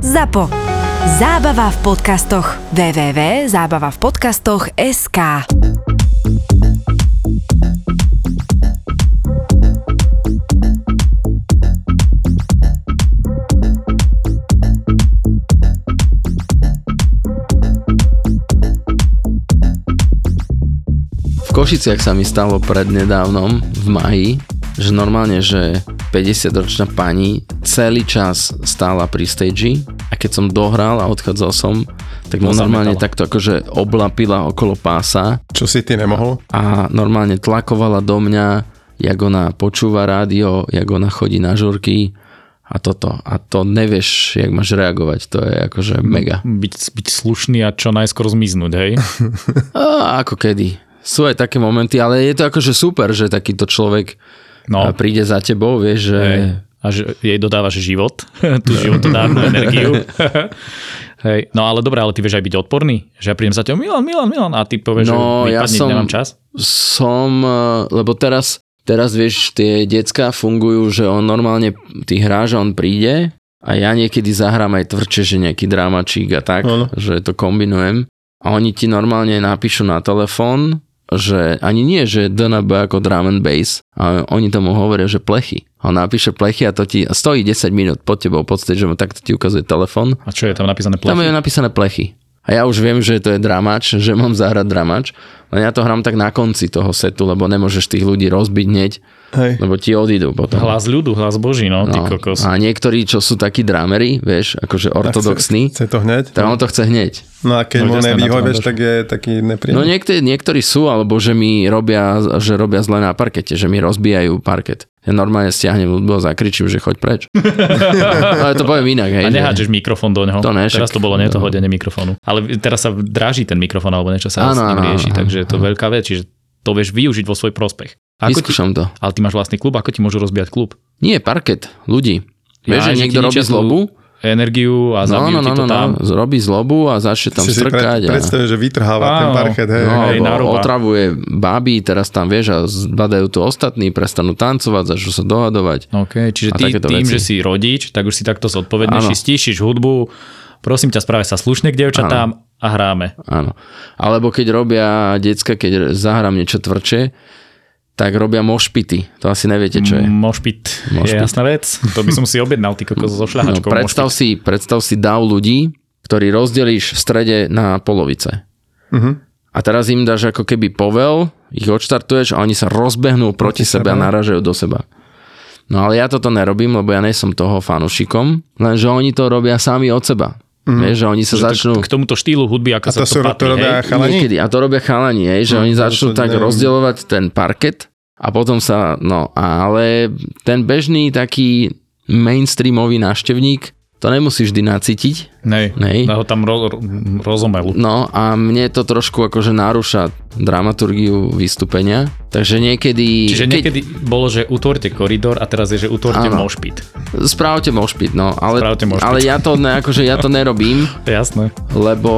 ZAPO. Zábava v podcastoch. www.zábavavpodcastoch.sk V Košiciach sa mi stalo prednedávnom v maji, že normálne, že 50-ročná pani celý čas stála pri stage a keď som dohral a odchádzal som, tak ma normálne takto akože oblapila okolo pása Čo si ty nemohol? a normálne tlakovala do mňa, jak ona počúva rádio, jak ona chodí na žurky a toto. A to nevieš, jak máš reagovať. To je akože mega. Byť, byť slušný a čo najskôr zmiznúť, hej? A ako kedy. Sú aj také momenty, ale je to akože super, že takýto človek No. no. príde za tebou, vieš, že... Hej. A že jej dodávaš život, tú životodárnu energiu. Hej. No ale dobré, ale ty vieš aj byť odporný? Že ja prídem za tebou, Milan, Milan, Milan, a ty povieš, No, že ja som- nemám čas? Som, eh, lebo teraz, teraz vieš, tie decka fungujú, že on normálne, ty hráš, on príde a ja niekedy zahrám aj tvrdšie, že nejaký dramačík a tak, Áno. že to kombinujem. A oni ti normálne napíšu na telefón, že ani nie, že DNB ako drum and bass, a oni tomu hovoria, že plechy. On napíše plechy a to ti stojí 10 minút pod tebou, pod že takto ti ukazuje telefón A čo je tam napísané tam plechy? je napísané plechy. A ja už viem, že to je dramač, že mám zahrať dramač, len ja to hrám tak na konci toho setu, lebo nemôžeš tých ľudí rozbiť hneď, Hej. lebo ti odídu potom. Hlas ľudu, hlas Boží, no, ty No. kokos. A niektorí, čo sú takí dramery, vieš, akože ortodoxní, Chce, chce to hneď? tak on to chce hneď. No a keď No, mu máš. tak je taký No nepríjemný. niektorí, niektorí sú, alebo že mi robia, že robia zle na parkete, že mi rozbijajú parket. Ja normálne stiahnem ľudbu a zakričím, že choď preč. Ale to poviem inak, hej. A že- nehádžeš mikrofón do neho. To ne, teraz však- to bolo nie to no. hodenie mikrofónu. Ale teraz sa dráži ten mikrofón, alebo niečo sa Áno, s ním áno, rieši, áno, takže je to áno. veľká vec, čiže to vieš využiť vo svoj prospech. Ako ti, Vyskúšam to. ale ty máš vlastný klub, ako ti môžu rozbíjať klub? Nie, parket, ľudí. Vieš, Ja, že že niekto ti robí zlobu, Energiu a no, zabijú no, ti no, to no, tam. no, robí zlobu a začne tam si si strkať. pred, a... že vytrháva ten Áno. parchet, hej. No, hej, otravuje báby, teraz tam vieš a zbadajú tu ostatní, prestanú tancovať, začnú sa dohadovať. OK, čiže ty tým, veci. že si rodič, tak už si takto zodpovednejší, stíšiš hudbu, prosím ťa, správe sa slušne k devčatám a hráme. Áno. Alebo keď robia decka, keď zahrám niečo tvrdšie, tak robia mošpity. To asi neviete, čo je. Mošpit, je Mošpit. jasná vec. To by som si objednal, ty kokos so No, šľahačkou. predstav, si, predstav si dav ľudí, ktorý rozdelíš v strede na polovice. Mhm. A teraz im dáš ako keby povel, ich odštartuješ a oni sa rozbehnú proti, Proti sebe a naražajú do seba. No ale ja toto nerobím, lebo ja nejsom toho fanušikom, lenže oni to robia sami od seba. Mm. Vieš, že oni sa Že to- začnú... K tomuto štýlu hudby, ako A sa to, to, sú, to patrí, robia hej? chalani? Niekedy, a to robia chalani, hej, že No, oni to- začnú to tak neviem. rozdielovať ten parket a potom sa, no ale ten bežný taký mainstreamový návštevník, to nemusí vždy nacítiť, Nej, Nej. ho tam ro, ro, rozomelu. no a mne to trošku akože narúša dramaturgiu vystúpenia, takže niekedy... Čiže niekedy bolo, že utvorte koridor a teraz je, že utvorte Áno. mošpit. Správte mošpit, no, ale, Správte mošpit. ale ja to, ne, akože ja to nerobím, Jasné. lebo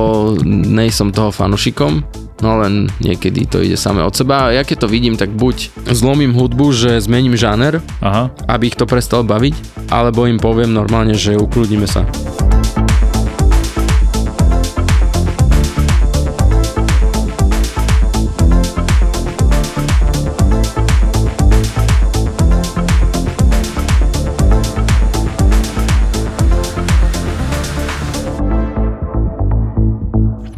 nejsom toho fanušikom, no len niekedy to ide samé od seba ja keď to vidím, tak buď zlomím hudbu, že zmením žáner, Aha. aby ich to prestalo baviť, alebo im poviem normálne, že ukludníme sa.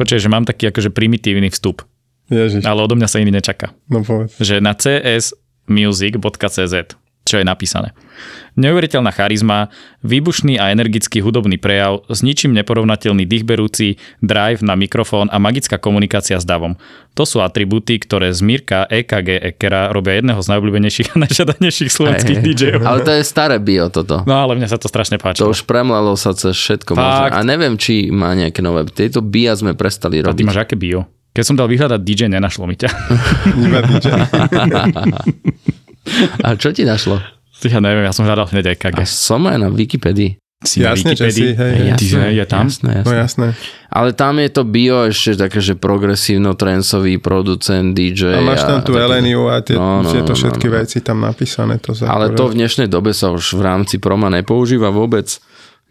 Počkaj, že mám taký akože primitívny vstup, Ježiš, ale odo mňa sa iný nečaká. no povedz. Že na csmusic.cz čo je napísané. Neuveriteľná charizma, výbušný a energický hudobný prejav, s ničím neporovnateľný dýchberúci, drive na mikrofón a magická komunikácia s davom. To sú atribúty, ktoré z Mirka EKG Ekera robia jedného z najobľúbenejších a najžiadanejších slovenských hej. DJov. Ale to je staré bio toto. No ale mne sa to strašne páči. To už premlelo sa cez všetko možné. A neviem, či má nejaké nové. Tieto bia sme prestali A robiť. ty máš aké bio? Keď som dal vyhľadať DJ, nenašlo mi ťa. Iba DJ. A čo ti našlo? Ja neviem, ja som hľadal hneď EKG. A som aj na Wikipedii. Si na Jasne, že si, Wikipedii? hej, hej. Ty, je tam? Jasné, No jasné. jasné. Ale tam je to bio ešte také, že progresívno-trensový producent, DJ. A máš tam tú Eleniu a tie, No, no, tieto no, všetky no, no. veci tam napísané. To za Ale to v dnešnej dobe sa už v rámci proma nepoužíva vôbec.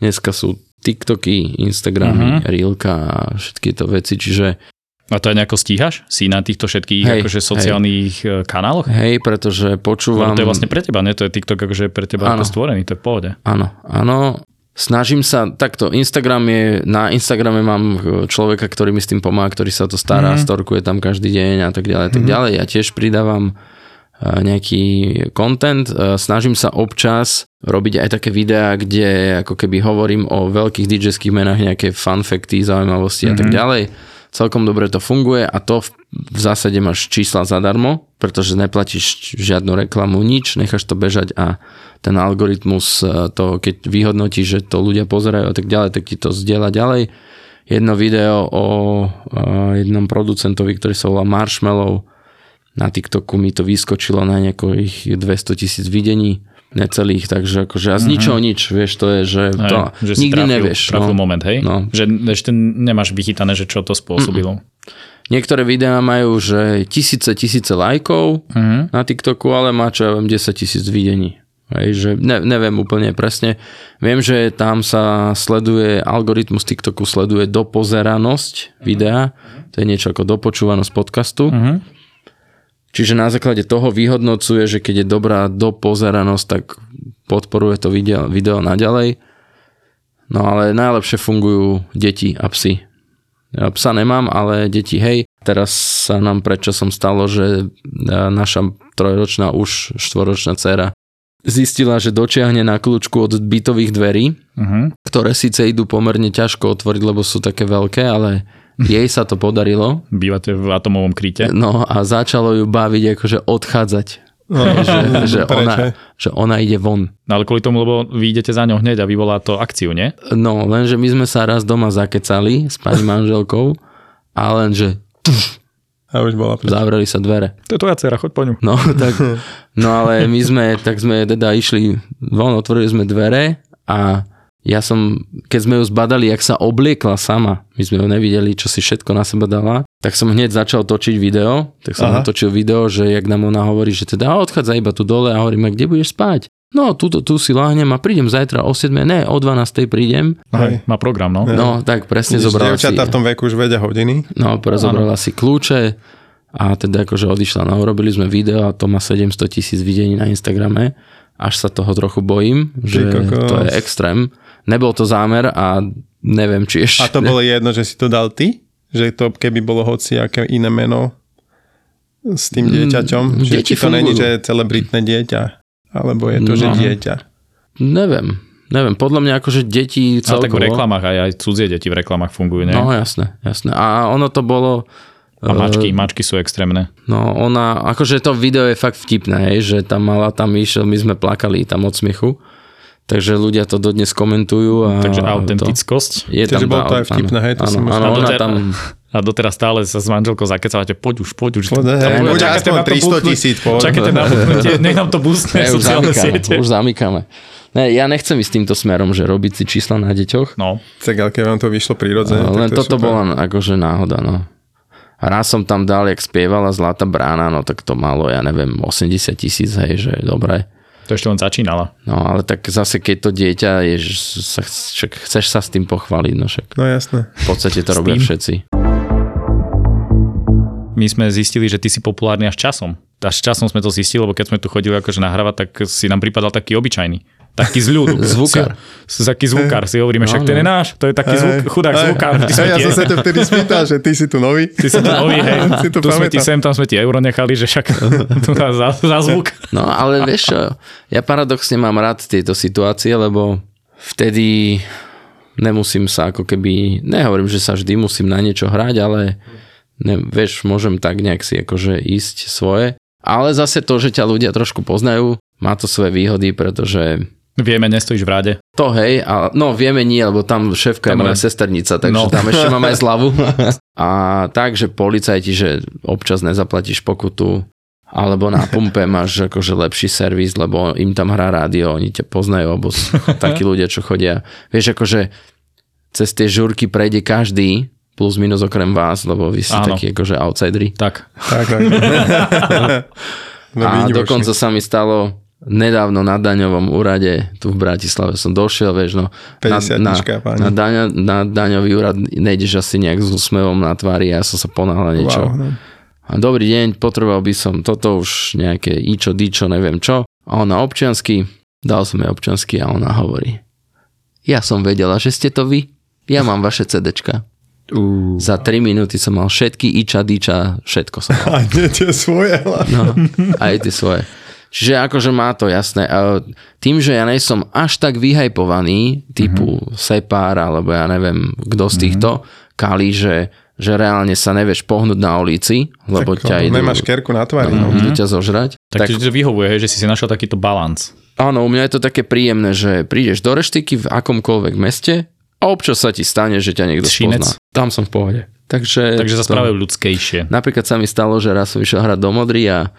Dneska sú TikToky, Instagramy, uh-huh. Reelka a všetky to veci, čiže A to aj nejako stíhaš? Si na týchto všetkých Hej, akože sociálnych hej. kanáloch? hej, pretože počúvam... Lebo to je vlastne pre teba, nie? To je TikTok akože pre teba ako stvorený, to je v pohode. Áno, áno. Snažím sa, takto, Instagram je, na Instagrame mám človeka, ktorý mi s tým pomáha, ktorý sa to stará, mm. storkuje tam každý deň a tak ďalej, tak ďalej. Ja tiež pridávam eh, nejaký content. Eh, Snažím sa občas robiť aj také videá, kde ako keby hovorím o veľkých DJ-ských menách, nejaké fun facty, zaujímavosti a tak ďalej. Celkom dobre to funguje a to v, v zásade máš čísla zadarmo, pretože neplatíš žiadnu reklamu, nič, necháš to bežať a ten algoritmus eh, to, keď vyhodnotí, že to ľudia pozerajú a tak ďalej, tak ti to zdieľa ďalej. Jedno video o eh, jednom producentovi, ktorý sa volá Marshmallow, na TikToku mi to vyskočilo na nejakých 200 tisíc videní necelých, takže akože a z ničoho nič, vieš, to je, že Hej, to že nikdy trafil, nevieš. Trafil no. moment, hej? No. Že ešte nemáš vychytané, že čo to spôsobilo. Niektoré videá majú, že tisíce, tisíce lajkov Mhm. na TikToku, ale má čo ja viem 10 tisíc videní. Hej, že ne, neviem úplne presne. Viem, že tam sa sleduje, algoritmus TikToku sleduje dopozeranosť videa, to je niečo ako dopočúvanosť podcastu. Mhm. Čiže na základe toho vyhodnocuje, že keď je dobrá dopozeranosť, tak podporuje to video, video naďalej. No ale najlepšie fungujú deti a psy. Ja psa nemám, ale deti, hej. Teraz sa nám predčasom stalo, že e, naša trojročná, už štvoročná dcera zistila, že dočiahne na kľúčku od bytových dverí, Mhm. ktoré síce idú pomerne ťažko otvoriť, lebo sú také veľké, ale jej sa to podarilo. Bývate v atomovom kryte. No a začalo ju baviť akože odchádzať. že, že, Prečo? ona, že ona ide von. No ale kvôli tomu, lebo vy idete za ňou hneď a vyvolá to akciu, nie? No, lenže my sme sa raz doma zakecali s pani manželkou a lenže A už bola preč. zavreli sa dvere. To je tvoja dcera, choď po ňu. No, tak, no ale my sme, tak sme teda išli von, otvorili sme dvere a ja som, keď sme ju zbadali, jak sa obliekla sama, my sme ju nevideli, čo si všetko na seba dala, tak som hneď začal točiť video, tak som Aha. natočil video, že jak nám ona hovorí, že teda "A, odchádza iba tu dole a hovoríme, kde budeš spať? No, tu, tu si láhnem a prídem zajtra o 7, ne, o 12 prídem. Hej. Má program, no. No, tak presne Vidíš, zobrala si, v tom veku už vedia hodiny. no, zobrala si kľúče a teda akože odišla. No, urobili sme video a to má 700 tisíc videní na Instagrame. Až sa toho trochu bojím, že to je extrém. Nebol to zámer a neviem, či ešte... A to bolo jedno, že si to dal ty? Že to keby bolo hoci aké iné meno s tým dieťaťom? Mm, že deti či to není, že je celebritné dieťa? Alebo je to, že No. dieťa? Neviem. Neviem, podľa mňa akože deti Ale tak v celkovo... reklamách aj, aj cudzie deti v reklamách fungujú, nie? No jasné, jasné. A ono to bolo... A mačky, eh, mačky sú extrémne. No ona, akože to video je fakt vtipné, hej, že tam mala, tam išiel, my sme plakali tam od smiechu. Takže ľudia to dodnes komentujú. A Takže to, autentickosť. je Takže tam bolo to aj vtipné, hej, to si áno, musím- áno, A ona doter- tam, A doteraz stále sa s manželkou zakecávate, poď už, poď už. Poď, hej, čakáte aspoň na to 300 buknúť. tisíc, poď. Čakajte na buknutie, nech nám to boostne ne, už sociálne zamykame, siete. už zamykame. Ne, ja nechcem ísť týmto smerom, že robiť si čísla na deťoch. No, Tak ale keď vám to vyšlo prirodzene, len to toto bola akože náhoda, no. A raz som tam dal, jak spievala Zlatá brána, no tak to malo, ja neviem, 80 tisíc, hej, že dobre. To ešte len začínala. No ale tak zase keď to dieťa je, sa, však chceš sa s tým pochváliť, no však No jasné. v podstate to robia tým? všetci. My sme zistili, že ty si populárny až časom. Až časom sme to zistili, lebo keď sme tu chodili akože nahrávať, tak si nám pripadal taký obyčajný. Taký z ľudu. Zvukár. Si, taký zvukár. Si hovoríme, však No, ten no. je náš. To je taký zvuk, chudák zvukár. Ty ja som sa ťa vtedy spýtal, že ty si tu nový. ty si tu nový, hej. Si to tu sme ti pamätám. sem, tam sme ti euro nechali, že však tu nás za, za zvuk. No ale vieš čo, ja paradoxne mám rád tieto situácie, lebo vtedy nemusím sa ako keby, nehovorím, že sa vždy musím na niečo hrať, ale ne, vieš, môžem tak nejak si akože ísť svoje. Ale zase to, že ťa ľudia trošku poznajú, má to svoje výhody, pretože Vieme, nestojíš v rade. to hej, a, no vieme nie, lebo tam šéfka je Tam moja sesternica, takže No. tam ešte mám aj zľavu. A tak, že policajti, že občas nezaplatíš pokutu, alebo na pumpe máš akože lepší servis, lebo im tam hrá rádio, oni ťa poznajú, alebo takí ľudia, čo chodia. Vieš, akože cez tie žurky prejde každý, plus minus okrem vás, lebo vy ste Áno. takí akože outsideri. Tak. Tak, tak. No, A dokonca sa mi stalo, nedávno na daňovom úrade tu v Bratislave som došiel, vieš, no na, 50 na, na, daňa, na daňový úrad nejdeš asi nejak s úsmevom na tvári, ja som sa ponáhľal niečo. Wow, no. A dobrý deň, potreboval by som toto už nejaké ičo, dičo, neviem čo. A ona občiansky, dal som jej občiansky a ona hovorí. Ja som vedela, že ste to vy. Ja mám vaše CDčka. Uh. Za 3 minúty som mal všetky iča, diča, všetko som mal. A nie tie svoje hlavne. No, aj tie svoje. Čiže akože má to jasné. A tým, že ja nejsom až tak vyhajpovaný, typu Mhm. Sepár, alebo ja neviem, kto z týchto, Kali, že, že reálne sa nevieš pohnúť na ulici, lebo Tak, ťa idú, Nemáš kerku na tvári. no, idú ťa zožrať. Tak, tak to vyhovuje, že si si našiel takýto balans. Áno, u mňa je to také príjemné, že prídeš do reštiky v akomkoľvek meste a občas sa ti stane, že ťa niekto Šinec. spozná. Tam som v pohode. Takže, Takže sa to- ľudskejšie. Napríklad sa mi stalo, že raz som išiel hrať do Modry a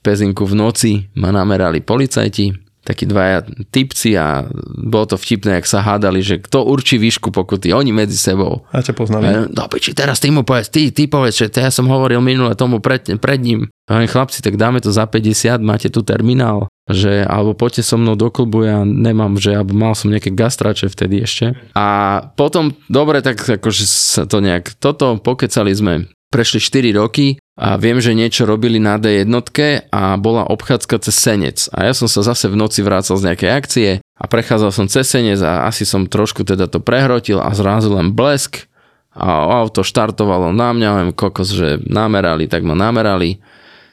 v Pezinku v noci ma namerali policajti, takí dvaja typci a bolo to vtipné, ak sa hádali, že kto určí výšku pokuty, oni medzi sebou. A ťa poznali. A No piči, teraz ty mu povedz, ty, ty povedz, že to ja som hovoril minule tomu pred, pred ním. A chlapci, tak dáme to za 50, máte tu terminál, že alebo poďte so mnou do klubu, ja nemám, že alebo mal som nejaké gastrače vtedy ešte. A potom, dobre, tak akože sa to nejak, toto pokecali sme, prešli 4 roky a viem, že niečo robili na D jednotke a bola obchádzka cez Senec. A ja som sa zase v noci vrácal z nejakej akcie a prechádzal som cez Senec a asi som trošku teda to prehrotil a zrazu len blesk a auto štartovalo na mňa, len kokos, že namerali, tak ma namerali.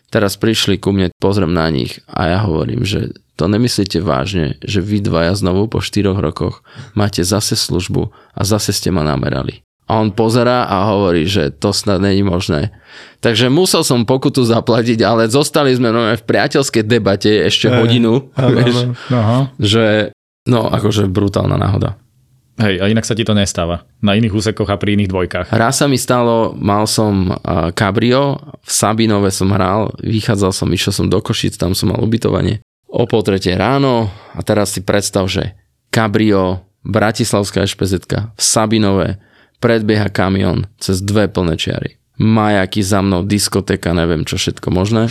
Teraz prišli ku mne, pozriem na nich a ja hovorím, že to nemyslíte vážne, že vy dvaja znovu po 4 rokoch máte zase službu a zase ste ma namerali. A on pozerá a hovorí, že to snad není možné. Takže musel som pokutu zaplatiť, ale zostali sme no, v priateľskej debate ešte Hej, hodinu. áno, vieš, áno. Aha. že no akože brutálna náhoda. Hej, a inak sa ti to nestáva. Na iných úsekoch a pri iných dvojkách. Raz sa mi stalo, mal som uh, Cabrio, v Sabinove som hral, vychádzal som, išiel som do Košic, tam som mal ubytovanie. O pol tretej ráno a teraz si predstav, že Cabrio, Bratislavská špz v Sabinove, predbieha kamión cez dve plné čiary. Majaky za mnou, diskotéka, neviem čo všetko možné.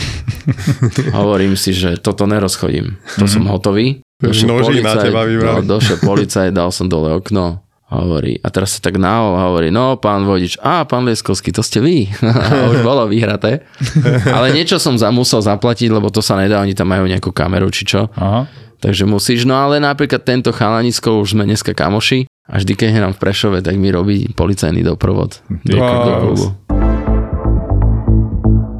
Hovorím si, že toto nerozchodím. To som hotový. Na teba vybrali. no, došiel policajt, dal som dole okno. Hovorí, a teraz sa tak nahol hovorí, no pán vodič, a pán Lieskovský, to ste vy. a už bolo vyhraté. Ale niečo som za, musel zaplatiť, lebo to sa nedá, oni tam majú nejakú kameru či čo. Aha. Takže musíš, no ale napríklad tento chalanisko, už sme dneska kamoši a vždy, keď hrám v Prešove, tak mi robí policajný doprovod do, Wow. do klubu.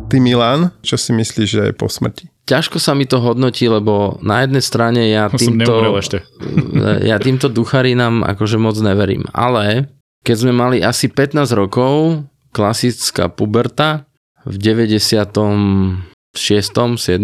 Ty Milan, čo si myslíš, že je po smrti? Ťažko sa mi to hodnotí, lebo na jednej strane ja týmto, ešte. ja týmto ducharinám akože moc neverím. Ale keď sme mali asi 15 rokov, klasická puberta, v 96. 7.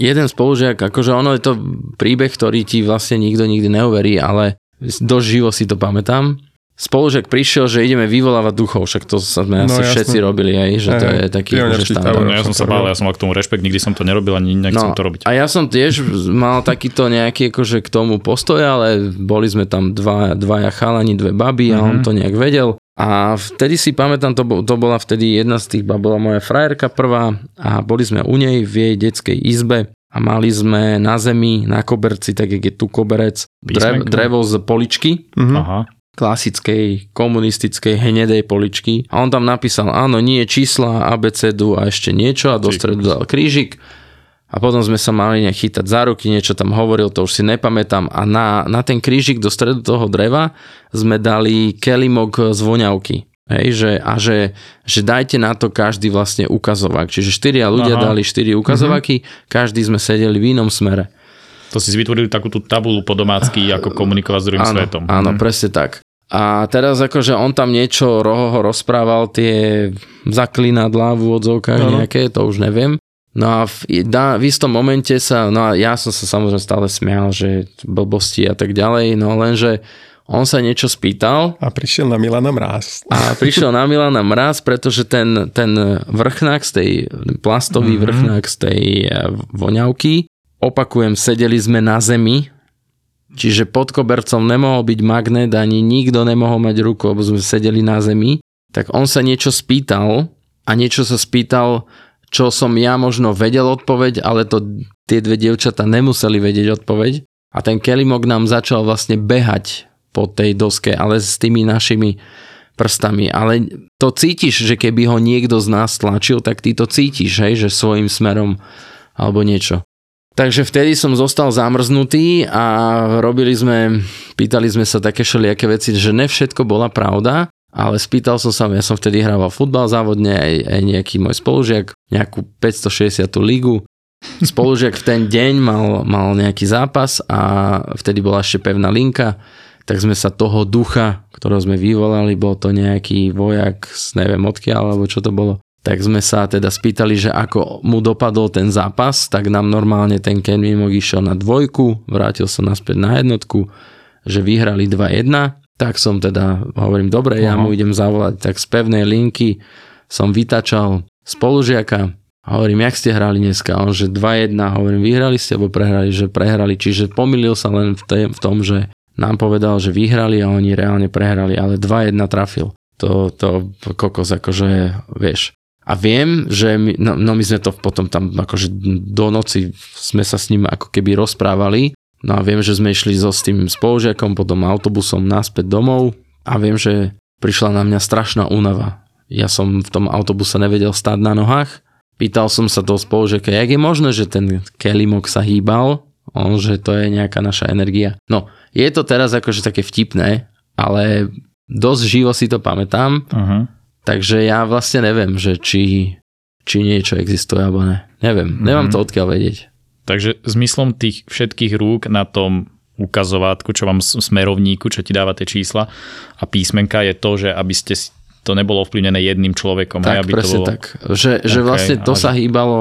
Jeden spolužiak, akože ono je to príbeh, ktorý ti vlastne nikto nikdy neuverí, ale dosť živo si to pamätám. Spolužiak prišiel, že ideme vyvolávať duchov, však to sa sme No, asi jasné. všetci robili aj, že to je taký akože štandard. No, ja som sa bál, ja som mal k tomu rešpekt, nikdy som to nerobil ani nechcem to robiť. No, A ja som tiež mal takýto nejaký akože k tomu postoj, ale boli sme tam dva, dvaja chalani, dve baby a on to nejak vedel. A vtedy si pamätám, to, to bola vtedy jedna z tých bab, bola moja frajerka prvá a boli sme u nej v jej detskej izbe a mali sme na zemi, na koberci, tak jak je tu koberec, drev, drevo z poličky, Mhm. Aha. klasickej komunistickej hnedej poličky. A on tam napísal, áno, nie čísla, abecedu a ešte niečo a do stredu dal krížik. A potom sme sa mali chytať za ruky, niečo tam hovoril, to už si nepamätám. A na, na ten krížik do stredu toho dreva sme dali kelimok z voňavky. Hej, že, a že, že dajte na to každý vlastne ukazovák. Čiže štyria ľudia Aha. dali štyri ukazováky, každý sme sedeli v inom smere. To si vytvorili takú tú tabulu po domácky, ako komunikovať s druhým áno, svetom. Áno, Mhm. presne tak. A teraz akože on tam niečo rohoho rozprával, tie zaklinadlá v úvodzovkách Áno. nejaké, to už neviem. No a v, na, v istom momente sa, no a ja som sa samozrejme stále smial, že blbosti a tak ďalej, no lenže on sa niečo spýtal A prišiel na Milana Mráz. a prišiel na Milana mraz, pretože ten, ten vrchnák z tej, plastový mm-hmm. vrchnák z tej eh, voňavky, opakujem, sedeli sme na zemi, čiže pod kobercom nemohol byť magnet, ani nikto nemohol mať ruku, lebo sme sedeli na zemi, tak on sa niečo spýtal a niečo sa spýtal, čo som ja možno vedel odpoveď, ale to tie dve dievčatá nemuseli vedieť odpoveď. A ten Kelimok nám začal vlastne behať po tej doske, ale s tými našimi prstami. Ale to cítiš, že keby ho niekto z nás tlačil, tak ty to cítiš, hej, že svojim smerom alebo niečo. Takže vtedy som zostal zamrznutý a robili sme, pýtali sme sa také všelijaké veci, že ne všetko bola pravda, ale spýtal som sa, ja som vtedy hrával futbal závodne, aj, aj nejaký môj spolužiak, nejakú 560. ligu. Spolužiak v ten deň mal, mal nejaký zápas a vtedy bola ešte pevná linka, tak sme sa toho ducha, ktorého sme vyvolali, bol to nejaký vojak, neviem odkiaľ, alebo čo to bolo, tak sme sa teda spýtali, že ako mu dopadol ten zápas, tak nám normálne ten Ken Mimok išiel na dvojku, vrátil sa naspäť na jednotku, že vyhrali 2-1, tak som teda, hovorím, dobre, ja mu idem zavolať, tak z pevnej linky som vytačal spolužiaka, hovorím, jak ste hrali dneska? On, že 2-1, hovorím, vyhrali ste, alebo prehrali, že prehrali. Čiže pomýlil sa len v, tej, v tom, že nám povedal, že vyhrali a oni reálne prehrali, ale 2-1 trafil. To, to kokos, akože, vieš. A viem, že my, no, no my sme to potom tam akože do noci sme sa s ním ako keby rozprávali. No a viem, že sme išli so s tým spolužiakom, potom autobusom naspäť domov a viem, že prišla na mňa strašná únava. Ja som v tom autobuse nevedel stáť na nohách. Pýtal som sa toho spolužiaka, jak je možné, že ten kelimok sa hýbal, on, že to je nejaká naša energia. No, je to teraz akože také vtipné, ale dosť živo si to pamätám. Uh-huh Takže ja vlastne neviem, že či, či niečo existuje alebo ne. Neviem, mm-hmm. nemám to odkiaľ vedieť. Takže zmyslom tých všetkých rúk na tom ukazovátku, čo vám smerovníku, čo ti dáva tie čísla a písmenka je to, že aby ste to nebolo ovplyvnené jedným človekom. Tak, aby presne to bolo... tak. Že, že okay, vlastne to ale... sa hýbalo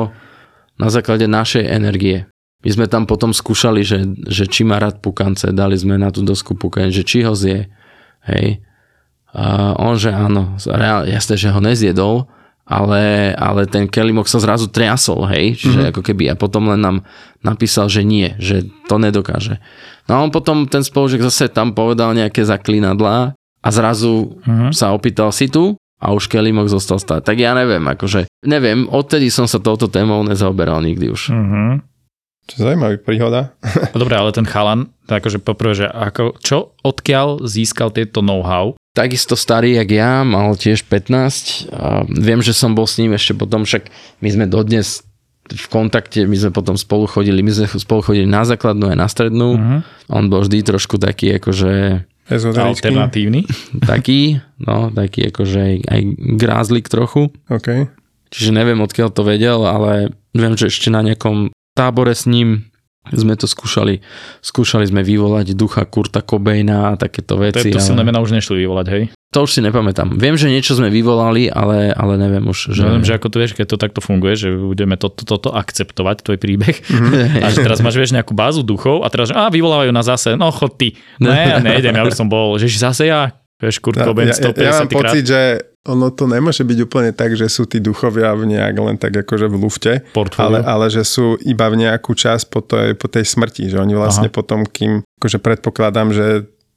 na základe našej energie. My sme tam potom skúšali, že, že či má rád pukance, dali sme na tú dosku pukanie, že či ho zje. Hej. A on, že áno, jasné, že ho nezjedol, ale, ale ten Kelimok sa zrazu triasol, hej, čiže mm-hmm. ako keby a potom len nám napísal, že nie, že to nedokáže. No a on potom, ten spolužiak zase tam povedal nejaké zaklinadlá a zrazu mm-hmm. sa opýtal si tu a už Kelimok zostal stáť. Tak ja neviem, akože, neviem, odtedy som sa touto témou nezaoberal nikdy už. Mm-hmm. Čo zaujímavý príhoda. No Dobre, ale ten chalan, akože poprvé, že ako, čo, odkiaľ získal tieto know-how? takisto starý, jak ja, mal tiež 15 a viem, že som bol s ním ešte potom, však my sme dodnes v kontakte, my sme potom spolu chodili, my sme spolu chodili na základnú aj na strednú. Uh-huh. On bol vždy trošku taký akože alternatívny. Taký, no, taký akože aj grázlik trochu. Okay. Čiže neviem, odkiaľ to vedel, ale viem, že ešte na nejakom tábore s ním sme to skúšali, skúšali sme vyvolať ducha Kurta Cobaina a takéto veci. To, to ale... silné mená už nešli vyvolať, hej? To už si nepamätám. Viem, že niečo sme vyvolali, ale, ale neviem už. Že... Neviem, že ako to vieš, keď to takto funguje, že budeme toto to, to, to akceptovať, tvoj príbeh. Mm-hmm. A že teraz máš vieš nejakú bázu duchov a teraz, že á, vyvolávajú na zase, no chod ty. Ne, nejdem, ja už som bol, že zase ja, vieš, Kurt Cobain ja, ja, ja mám krát. pocit, že ono to nemôže byť úplne tak, že sú tí duchovia v nejak len tak akože v lufte, ale, ale že sú iba v nejakú časť po tej, po tej smrti, že oni vlastne Aha. potom, kým, akože predpokladám, že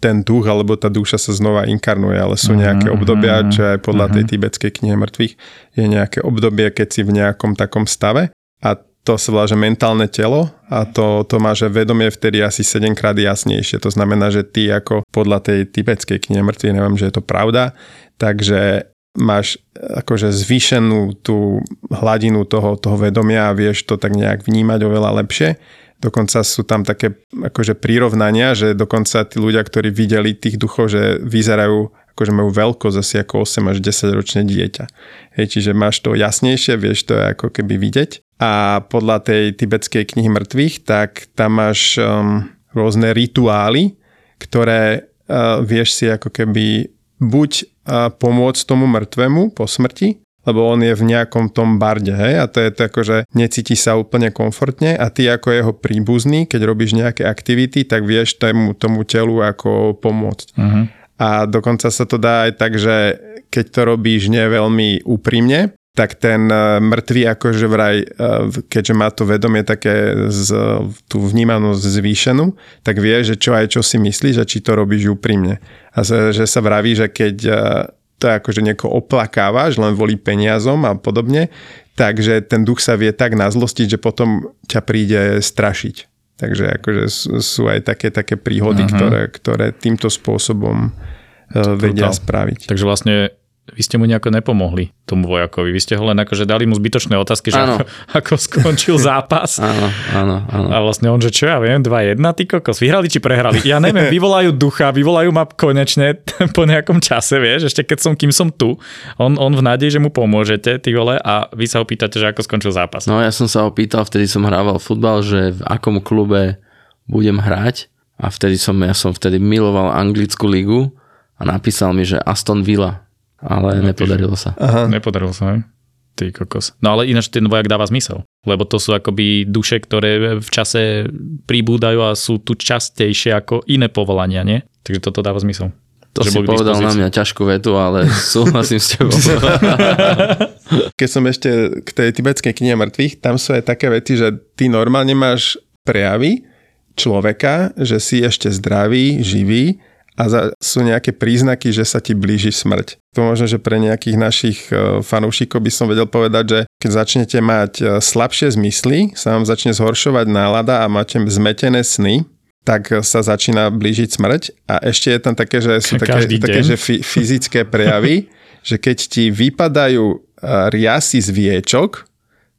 ten duch alebo tá duša sa znova inkarnuje, ale sú nejaké uh-huh, obdobia, čo aj podľa tej tibetskej knihy mŕtvych je nejaké obdobie, keď si v nejakom takom stave a to sa volá, že mentálne telo a to, to má, že vedomie vtedy asi 7 krát jasnejšie. To znamená, že ty ako podľa tej tibetskej knihy mŕtvych, neviem, že je to pravda, takže máš akože zvýšenú tú hladinu toho, toho vedomia a vieš to tak nejak vnímať oveľa lepšie. Dokonca sú tam také akože prirovnania, že dokonca tí ľudia, ktorí videli tých duchov, že vyzerajú akože majú veľkosť asi ako 8 až 10 ročné dieťa. Hej, čiže máš to jasnejšie, vieš to ako keby vidieť. A podľa tej tibetskej knihy mŕtvych, tak tam máš um, rôzne rituály, ktoré uh, vieš si ako keby buď pomôcť tomu mŕtvemu po smrti, lebo on je v nejakom tom barde, hej, a to je to ako, že necíti sa úplne komfortne a ty ako jeho príbuzný, keď robíš nejaké aktivity, tak vieš tomu, tomu telu ako pomôcť. Uh-huh. A dokonca sa to dá aj tak, že keď to robíš neveľmi úprimne, tak ten e, mŕtvý akože vraj, e, keďže má to vedomie také z, tú vnímanosť zvýšenú, tak vie, že čo aj čo si myslíš a či to robíš úprimne. A že sa vraví, že keď e, to akože nieko oplakávaš len volí peniazom a podobne, takže ten duch sa vie tak nazlostiť, že potom ťa príde strašiť. Takže akože sú aj také, také príhody, uh-huh. ktoré, ktoré týmto spôsobom uh, vedia Total. spraviť. Takže vlastne vy ste mu nejako nepomohli, tomu vojakovi. Vy ste ho len akože dali mu zbytočné otázky, že ako, ako skončil zápas. áno, áno, áno. A vlastne on, že čo ja viem, 2-1, ty kokos, vyhrali či prehrali? Ja neviem, vyvolajú ducha, vyvolajú ma konečne po nejakom čase, vieš, ešte keď som, kým som tu. On, on v nádej, že mu pomôžete, ty vole, a vy sa opýtate, že ako skončil zápas. No ja som sa opýtal, vtedy som hrával futbal, že v akom klube budem hrať a vtedy som, ja som vtedy miloval anglickú ligu a napísal mi, že Aston Villa ale no, nepodarilo sa. Aha. Nepodarilo sa, hej? Ty kokos. No ale ináč ten vojak dáva zmysel, lebo to sú akoby duše, ktoré v čase pribúdajú a sú tu častejšie ako iné povolania, nie? Takže toto dáva zmysel. To si povedal na mňa ťažkú vetu, ale súhlasím s tebou. Keď som ešte k tej tibetskej knihe mŕtvych, tam sú aj také vety, že ty normálne máš prejavy človeka, že si ešte zdravý, živý a za, sú nejaké príznaky, že sa ti blíži smrť. To možno, že pre nejakých našich e, fanúšikov by som vedel povedať, že keď začnete mať e, slabšie zmysly, sa vám začne zhoršovať nálada a máte zmetené sny, tak sa začína blížiť smrť. A ešte je tam také, že sú také, také že fyzické prejavy, že keď ti vypadajú e, riasy z viečok,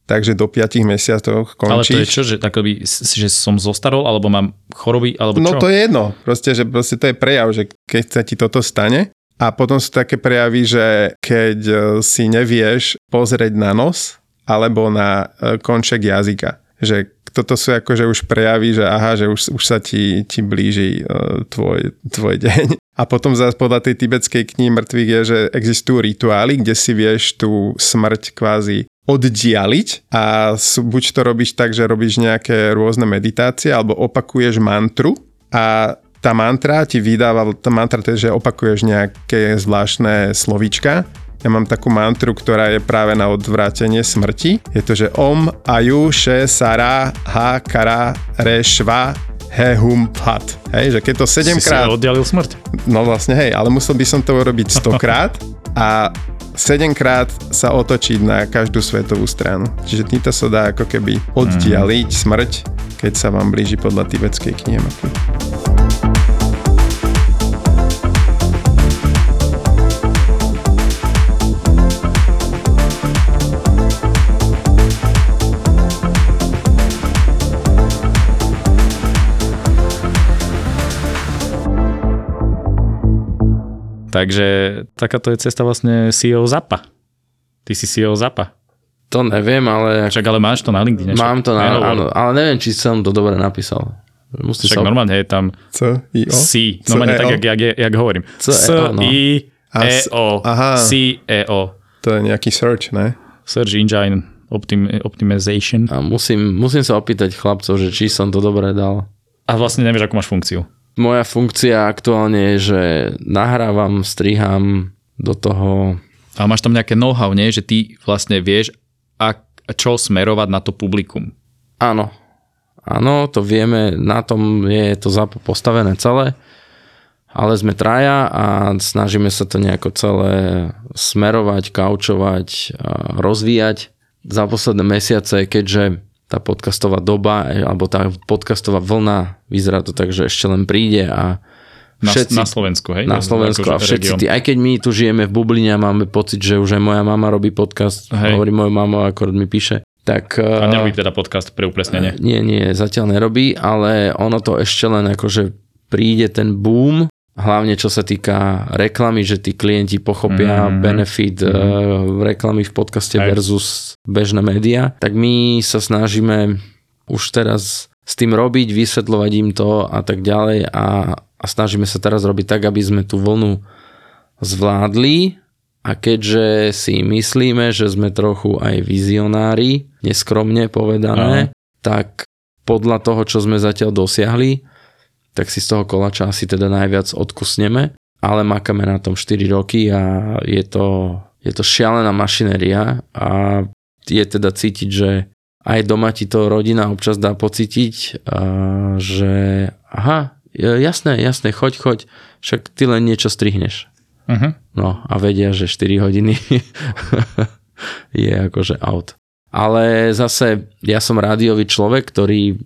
takže do 5 mesiacov končí. Ale to je čo, že, takoby, že som zostarol, alebo mám choroby, alebo no, čo? No to je jedno, proste, že proste to je prejav, že keď sa ti toto stane, a potom sú také prejavy, že keď e, si nevieš pozrieť na nos alebo na e, konček jazyka. Že toto sú akože už prejavy, že aha, že už, už sa ti, ti blíži uh, tvoj, tvoj deň. A potom zase podľa tej tibetskej knihy mŕtvych je, že existujú rituály, kde si vieš tú smrť kvázi oddialiť a buď to robíš tak, že robíš nejaké rôzne meditácie alebo opakuješ mantru a tá mantra ti vydáva, tá mantra to je, že opakuješ nejaké zvláštne slovíčka ja mám takú mantru, ktorá je práve na odvrátenie smrti. Je to, že Om Aju She Sara Ha Kara Re Shva He Hum Phat. Hej, že keď to 7 krát... Si oddialil smrť. No vlastne, hej, ale musel by som to urobiť 100 krát a 7 krát sa otočiť na každú svetovú stranu. Čiže týmto sa dá ako keby oddialiť mm. smrť, keď sa vám blíži podľa tibetskej knihy. Takže takáto je cesta vlastne CEO Zapa. Ty si CEO Zapa. To neviem, ale... Však ale máš to na LinkedIn. Mám to na, áno, ale neviem, či som to dobre napísal. Musím Však sa... normálne je tam C, I, O? C. Normálne tak, jak, jak, jak hovorím. C, S, no. I, E, O. Aha. C, E, O. To je nejaký search, ne? Search engine optim, optimization. A musím, musím sa opýtať chlapcov, že či som to dobre dal. A vlastne nevieš, akú máš funkciu moja funkcia aktuálne je, že nahrávam, striham do toho. A máš tam nejaké know-how, nie? Že ty vlastne vieš, a čo smerovať na to publikum. Áno. Áno, to vieme, na tom je to postavené celé, ale sme traja a snažíme sa to nejako celé smerovať, kaučovať, rozvíjať. Za posledné mesiace, keďže tá podcastová doba e, alebo tá podcastová vlna vyzerá to tak, že ešte len príde a všetci, na, na Slovensku, hej? Na Slovensku a všetci tí, aj keď my tu žijeme v bubline a máme pocit, že už aj moja mama robí podcast, hej. hovorí moja mama, ako mi píše, tak... A nerobí teda podcast pre upresnenie? Nie, nie, zatiaľ nerobí, ale ono to ešte len akože príde ten boom hlavne čo sa týka reklamy, že tí klienti pochopia mm-hmm. benefit mm-hmm. reklamy v podcaste Aj. versus bežné médiá, tak my sa snažíme už teraz s tým robiť, vysvetľovať im to a tak ďalej a, a snažíme sa teraz robiť tak, aby sme tú vlnu zvládli a keďže si myslíme, že sme trochu aj vizionári, neskromne povedané, no. tak podľa toho, čo sme zatiaľ dosiahli, tak si z toho kolača asi teda najviac odkusneme, ale makáme na tom 4 roky a je to, je to šialená mašinéria a je teda cítiť, že aj doma ti to rodina občas dá pocítiť, že aha, jasné, jasné, choď, choď, však ty len niečo strihneš. Uh-huh. No a vedia, že 4 hodiny je akože out. Ale zase ja som rádiový človek, ktorý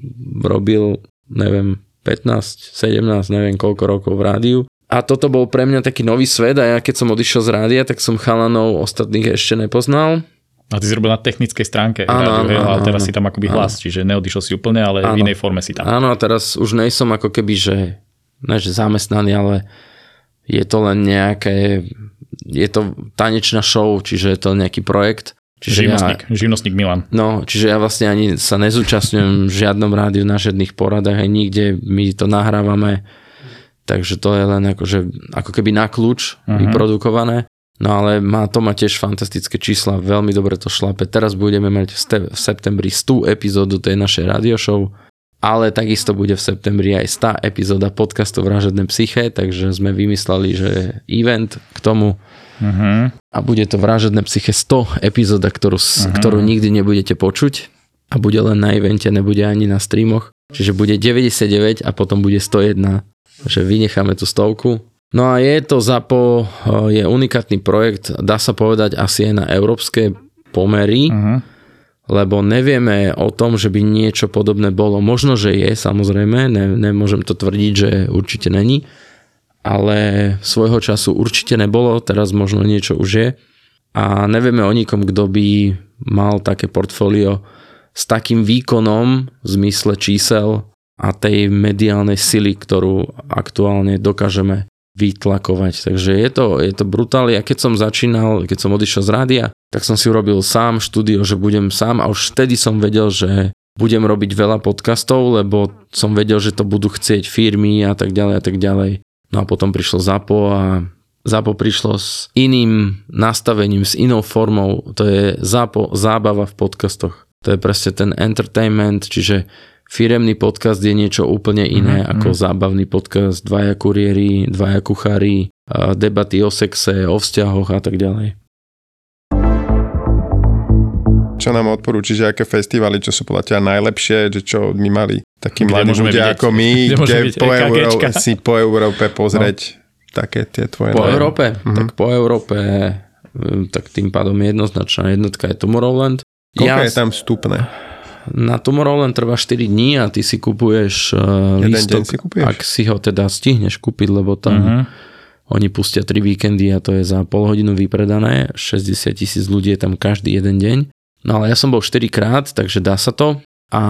robil, neviem, 15, 17, neviem koľko rokov v rádiu. A toto bol pre mňa taký nový svet a ja keď som odišiel z rádia, tak som chalanov ostatných ešte nepoznal. A ty si robil na technickej stránke áno, rádiu, áno, ale teraz áno, si tam akoby hlas, čiže neodišiel si úplne, ale áno. v inej forme si tam. Áno, a teraz už nejsom ako keby, že, ne, že zamestnaný, ale je to len nejaké, je to tanečná show, čiže je to nejaký projekt Čiže živnostník, ja, živnostník Milan. No, čiže ja vlastne ani sa nezúčastňujem v žiadnom rádiu na žiadnych poradách, aj nikde, my to nahrávame, takže to je len akože, ako keby na kľúč uh-huh. vyprodukované. No ale má, to má tiež fantastické čísla, veľmi dobre to šlape. Teraz budeme mať v, ste, v septembri 100 epizódu tej našej radio show, ale takisto bude v septembri aj 100 epizóda podcastu Vražedné psyché, takže sme vymysleli, že event k tomu Uh-huh. A bude to Vražedné psyche 100 epizóda, ktorú, uh-huh. ktorú nikdy nebudete počuť a bude len na evente, nebude ani na streamoch. Čiže bude 99 a potom bude 101. že vynecháme tú stovku. No a je to ZAPO, je unikátny projekt, dá sa povedať asi aj na európske pomery, uh-huh. lebo nevieme o tom, že by niečo podobné bolo. Možno, že je, samozrejme, ne, nemôžem to tvrdiť, že určite není, ale svojho času určite nebolo, teraz možno niečo už je a nevieme o nikom, kto by mal také portfólio s takým výkonom v zmysle čísel a tej mediálnej sily, ktorú aktuálne dokážeme vytlakovať. Takže je to, je to brutálne. Ja keď som začínal, keď som odišiel z rádia, tak som si urobil sám štúdio, že budem sám a už vtedy som vedel, že budem robiť veľa podcastov, lebo som vedel, že to budú chcieť firmy a tak ďalej a tak ďalej. No a potom prišlo ZAPO a ZAPO prišlo s iným nastavením, s inou formou. To je ZAPO, zábava v podcastoch. To je presne ten entertainment, čiže firemný podcast je niečo úplne iné mm-hmm. ako zábavný podcast, dvaja kuriéri, dvaja kuchári, debaty o sexe, o vzťahoch a tak ďalej. Čo nám odporúčiš, aké festivaly, čo sú podľa teba najlepšie, že čo my mali takí mladí ľudia ako my, kde po, Euró- si po Európe pozrieť no. také tie tvoje... Po najmä. Európe? Uh-huh. Tak po Európe hm, tak tým pádom jednoznačná jednotka je Tomorrowland. Koľko ja, je tam vstupné? Na Tomorrowland trvá 4 dní a ty si kupuješ uh, lístok, si kupuješ? ak si ho teda stihneš kúpiť, lebo tam uh-huh. oni pustia 3 víkendy a to je za pol hodinu vypredané. 60 tisíc ľudí je tam každý jeden deň. No ale ja som bol 4 krát, takže dá sa to. A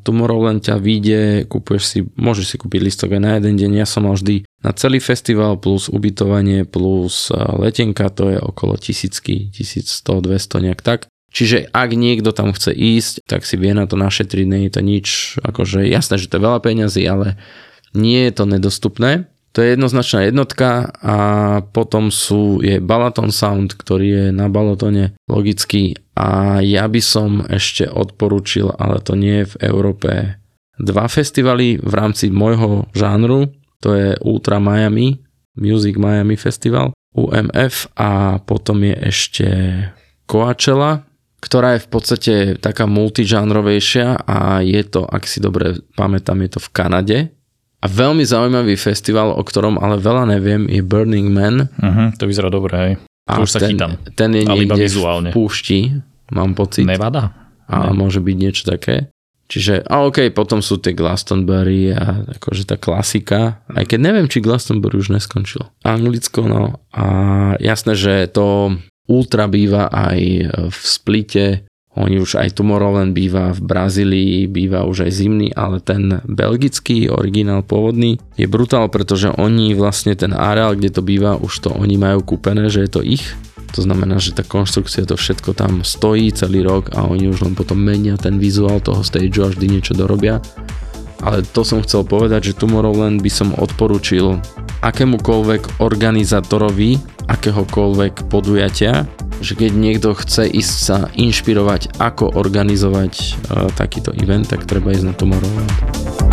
Tomorrowland ťa vyjde, kúpuješ si, môžeš si kúpiť listok aj na jeden deň. Ja som mal vždy na celý festival plus ubytovanie plus e, letenka, to je okolo tisícky, 1100, 200 nejak tak. Čiže ak niekto tam chce ísť, tak si vie na to našetriť, nie je to nič, akože jasné, že to je veľa peňazí, ale nie je to nedostupné. To je jednoznačná jednotka a potom sú, je Balaton Sound, ktorý je na Balatone logicky. A ja by som ešte odporúčil, ale to nie je v Európe, dva festivaly v rámci môjho žánru, to je Ultra Miami, Music Miami Festival, UMF a potom je ešte Coachella, ktorá je v podstate taká multižánrovejšia a je to, ak si dobre pamätám, je to v Kanade, a veľmi zaujímavý festival, o ktorom ale veľa neviem, je Burning Man. Uh-huh, to vyzerá dobre, hej. A už sa ten, chytám. Ten je niekde vizuálne. v púšti, mám pocit. Nevada? A ne. môže byť niečo také. Čiže, a OK, potom sú tie Glastonbury a akože tá klasika. Aj keď neviem, či Glastonbury už neskončil. Anglicko, no. A jasné, že to ultra býva aj v Splite, oni už aj Tomorrowland býva v Brazílii, býva už aj zimný, ale ten belgický originál pôvodný je brutál, pretože oni vlastne ten areál, kde to býva, už to oni majú kúpené, že je to ich. To znamená, že tá konštrukcia, to všetko tam stojí celý rok a oni už len potom menia ten vizuál toho stageu a vždy niečo dorobia. Ale to som chcel povedať, že Tomorrowland by som odporúčil akémukoľvek organizátorovi akéhokoľvek podujatia, že keď niekto chce ísť sa inšpirovať, ako organizovať uh, takýto event, tak treba ísť na Tomorrowland.